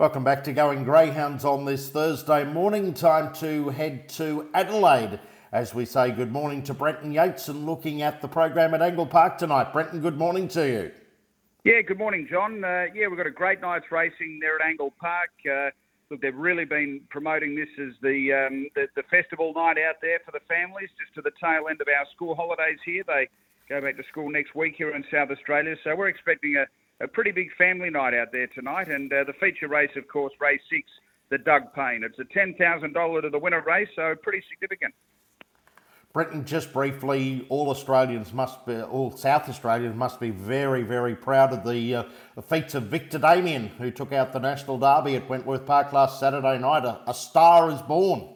Welcome back to Going Greyhounds on this Thursday morning. Time to head to Adelaide as we say good morning to Brenton Yates and looking at the program at Angle Park tonight. Brenton, good morning to you. Yeah, good morning, John. Uh, yeah, we've got a great night's racing there at Angle Park. Uh, look, they've really been promoting this as the, um, the, the festival night out there for the families, just to the tail end of our school holidays here. They go back to school next week here in South Australia, so we're expecting a a pretty big family night out there tonight. And uh, the feature race, of course, race six, the Doug Payne. It's a $10,000 to the winner race, so pretty significant. Brenton, just briefly, all Australians must be, all South Australians must be very, very proud of the, uh, the feats of Victor Damien, who took out the National Derby at Wentworth Park last Saturday night. A, a star is born.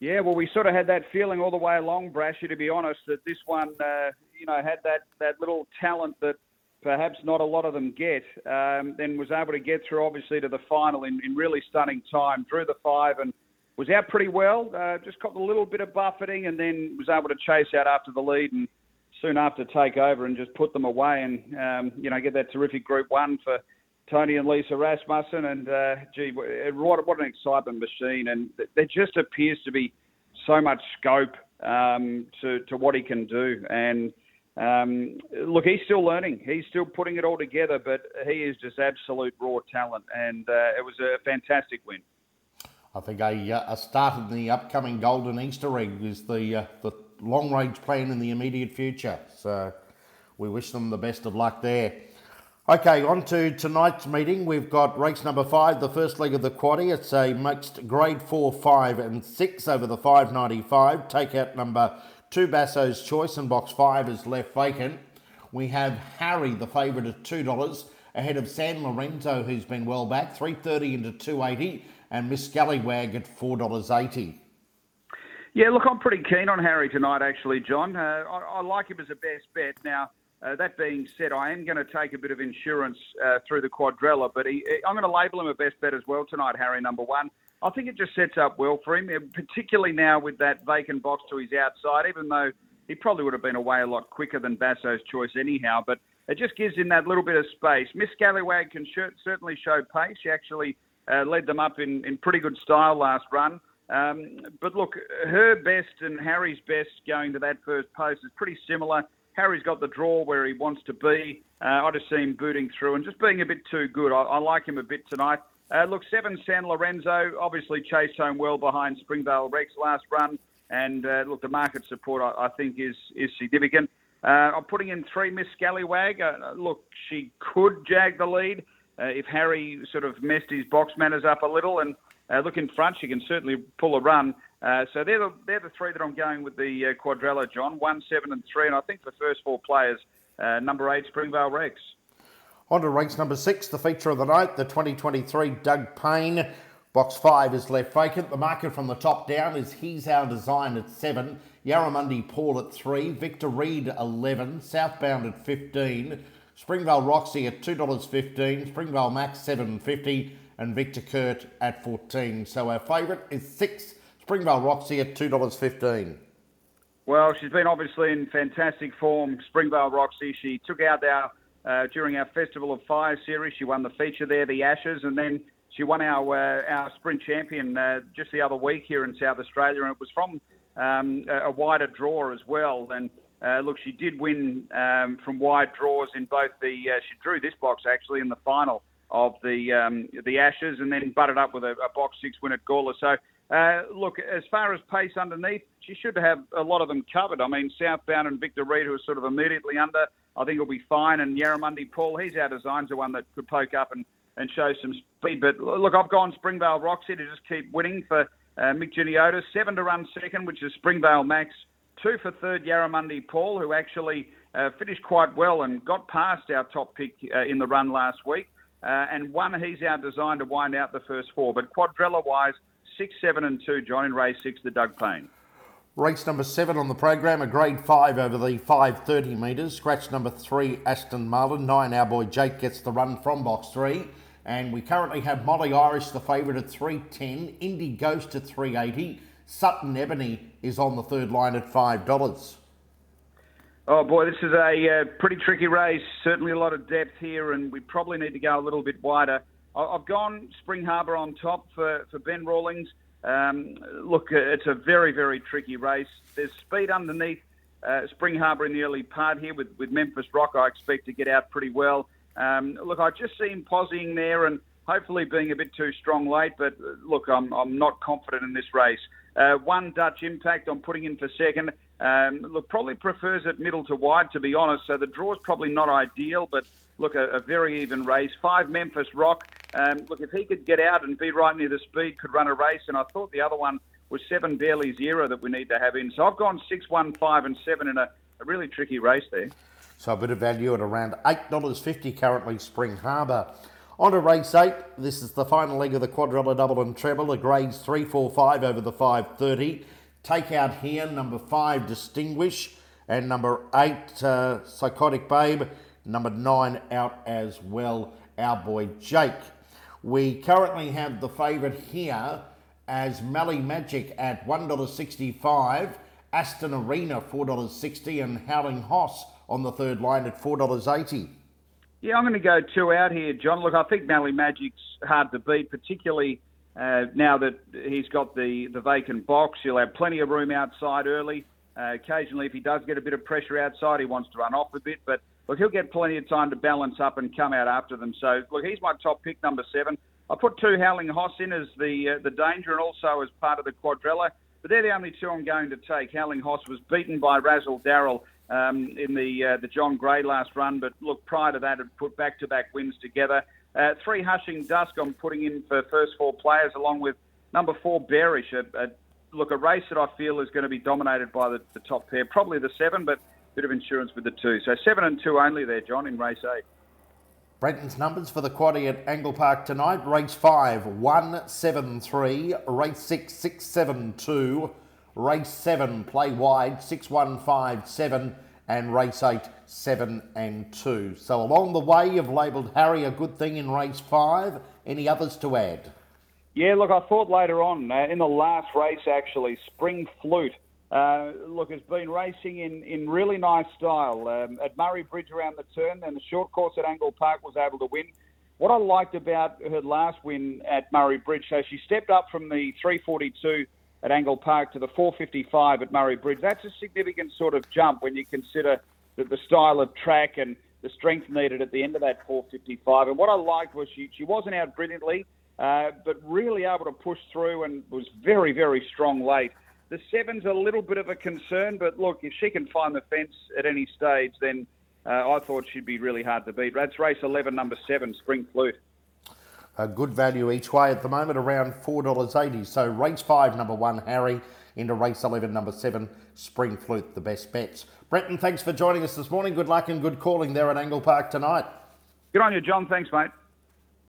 Yeah, well, we sort of had that feeling all the way along, Brashy, to be honest, that this one, uh, you know, had that, that little talent that perhaps not a lot of them get, um, then was able to get through obviously to the final in, in really stunning time, drew the five and was out pretty well, uh, just got a little bit of buffeting and then was able to chase out after the lead and soon after take over and just put them away and, um, you know, get that terrific Group 1 for Tony and Lisa Rasmussen. And, uh, gee, what, what an excitement machine. And there just appears to be so much scope um, to, to what he can do. And, um, look, he's still learning. He's still putting it all together, but he is just absolute raw talent, and uh, it was a fantastic win. I think a, uh, a start in the upcoming Golden Easter egg is the uh, the long range plan in the immediate future. So we wish them the best of luck there. Okay, on to tonight's meeting. We've got race number five, the first leg of the quaddy. It's a mixed grade four, five, and six over the 595. Take out number Two Basso's Choice and box five is left vacant. We have Harry, the favourite, at $2 ahead of San Lorenzo, who's been well back, 330 into 280 and Miss Scallywag at $4.80. Yeah, look, I'm pretty keen on Harry tonight, actually, John. Uh, I, I, like him as a best bet. Now, uh, that being said, I am going to take a bit of insurance uh, through the quadrella, but he, I'm going to label him a best bet as well tonight, Harry, number one. I think it just sets up well for him, particularly now with that vacant box to his outside, even though he probably would have been away a lot quicker than Basso's choice anyhow. But it just gives him that little bit of space. Miss Scallywag can certainly show pace. She actually uh, led them up in, in pretty good style last run. Um, but look, her best and Harry's best going to that first post is pretty similar. Harry's got the draw where he wants to be. Uh, I just see him booting through and just being a bit too good. I, I like him a bit tonight. Uh, look, seven San Lorenzo obviously chased home well behind Springvale Rex last run, and uh, look, the market support I, I, think is is significant. Uh, I'm putting in three Miss Scallywag. Uh, look, she could jag the lead uh, if Harry sort of messed his box manners up a little, and uh, look in front, she can certainly pull a run. so they're the they're the three that I'm going with the quadrella, John. One, seven, and three, and I think the first four players, number eight Springvale Rex. On to race number six, the feature of the night, the 2023 Doug Payne. Box five is left vacant. The market from the top down is He's Our Design at seven, Yarramundi Paul at three, Victor Reed 11, Southbound at 15, Springvale Roxy at $2.15, Springvale Max 7.50, and Victor Kurt at 14. So our favourite is six, Springvale Roxy at $2.15. Well, she's been obviously in fantastic form, Springvale Roxy. She took out our uh, during our Festival of Fire series. She won the feature there, the Ashes, and then she won our uh, our sprint champion uh, just the other week here in South Australia, and it was from um, a wider draw as well. And uh, look, she did win um, from wide draws in both the. Uh, she drew this box actually in the final of the um, the Ashes, and then butted up with a, a box six win at Gawler. So. Uh, look, as far as pace underneath, she should have a lot of them covered. I mean, Southbound and Victor Reed, who are sort of immediately under, I think he'll be fine. And Yarramundi Paul, he's our designs, the one that could poke up and, and show some speed. But look, I've gone Springvale Roxy to just keep winning for uh, Mick Giniotis. Seven to run second, which is Springvale Max. Two for third, Yarramundi Paul, who actually uh, finished quite well and got past our top pick uh, in the run last week. Uh, and one, he's our design to wind out the first four. But quadrella wise, six, seven, and two, John in race six, the Doug Payne. Race number seven on the program, a grade five over the 530 metres. Scratch number three, Aston Martin. Nine, our boy Jake gets the run from box three. And we currently have Molly Irish, the favourite, at 310. Indy Ghost at 380. Sutton Ebony is on the third line at $5. Oh boy, this is a uh, pretty tricky race. Certainly a lot of depth here, and we probably need to go a little bit wider. I've gone Spring Harbour on top for, for Ben Rawlings. Um, look, uh, it's a very, very tricky race. There's speed underneath uh, Spring Harbour in the early part here with, with Memphis Rock. I expect to get out pretty well. Um, look, I just see him posing there and hopefully being a bit too strong late, but uh, look, I'm, I'm not confident in this race. Uh, one Dutch Impact I'm putting in for second. Um, look, probably prefers it middle to wide, to be honest. So the draw's probably not ideal, but look, a, a very even race. Five Memphis Rock. Um, look, if he could get out and be right near the speed, could run a race. And I thought the other one was seven Barely Zero that we need to have in. So I've gone six, one, five, and seven in a, a really tricky race there. So a bit of value at around $8.50 currently, Spring Harbour. On to race eight. This is the final leg of the quadrella double and treble. The grades 3, 4, 5 over the 530. Take out here number 5, Distinguish, and number 8, uh, Psychotic Babe. Number 9 out as well, our boy Jake. We currently have the favourite here as Mally Magic at $1.65, Aston Arena $4.60, and Howling Hoss on the third line at $4.80. Yeah, I'm going to go two out here, John. Look, I think Mally Magic's hard to beat, particularly uh, now that he's got the, the vacant box. He'll have plenty of room outside early. Uh, occasionally, if he does get a bit of pressure outside, he wants to run off a bit. But look, he'll get plenty of time to balance up and come out after them. So look, he's my top pick, number seven. I put two Howling Hoss in as the uh, the danger and also as part of the quadrella. But they're the only two I'm going to take. Howling Hoss was beaten by Razzle Darrell um, in the uh, the John Gray last run, but look, prior to that, had put back-to-back wins together. Uh, three Hushing Dusk I'm putting in for first four players, along with number four Bearish. A, a, look, a race that I feel is going to be dominated by the, the top pair, probably the seven, but bit of insurance with the two. So seven and two only there, John, in race eight. Brenton's numbers for the quaddy at Angle Park tonight. Race five, one seven three. Race six, six seven two. Race 7, play wide, 6157. And race 8, 7 and 2. So along the way, you've labelled Harry a good thing in race 5. Any others to add? Yeah, look, I thought later on, uh, in the last race actually, Spring Flute. Uh, look, has been racing in, in really nice style. Um, at Murray Bridge around the turn, and the short course at Angle Park was able to win. What I liked about her last win at Murray Bridge, so she stepped up from the 342 at Angle Park to the 455 at Murray Bridge. That's a significant sort of jump when you consider the, the style of track and the strength needed at the end of that 455. And what I liked was she, she wasn't out brilliantly, uh, but really able to push through and was very, very strong late. The seven's a little bit of a concern, but look, if she can find the fence at any stage, then uh, I thought she'd be really hard to beat. That's race 11, number seven, Spring Flute. A good value each way at the moment, around $4.80. So race 5, number 1, Harry, into race 11, number 7, Spring Flute, the best bets. Brenton, thanks for joining us this morning. Good luck and good calling there at Angle Park tonight. Good on you, John. Thanks, mate.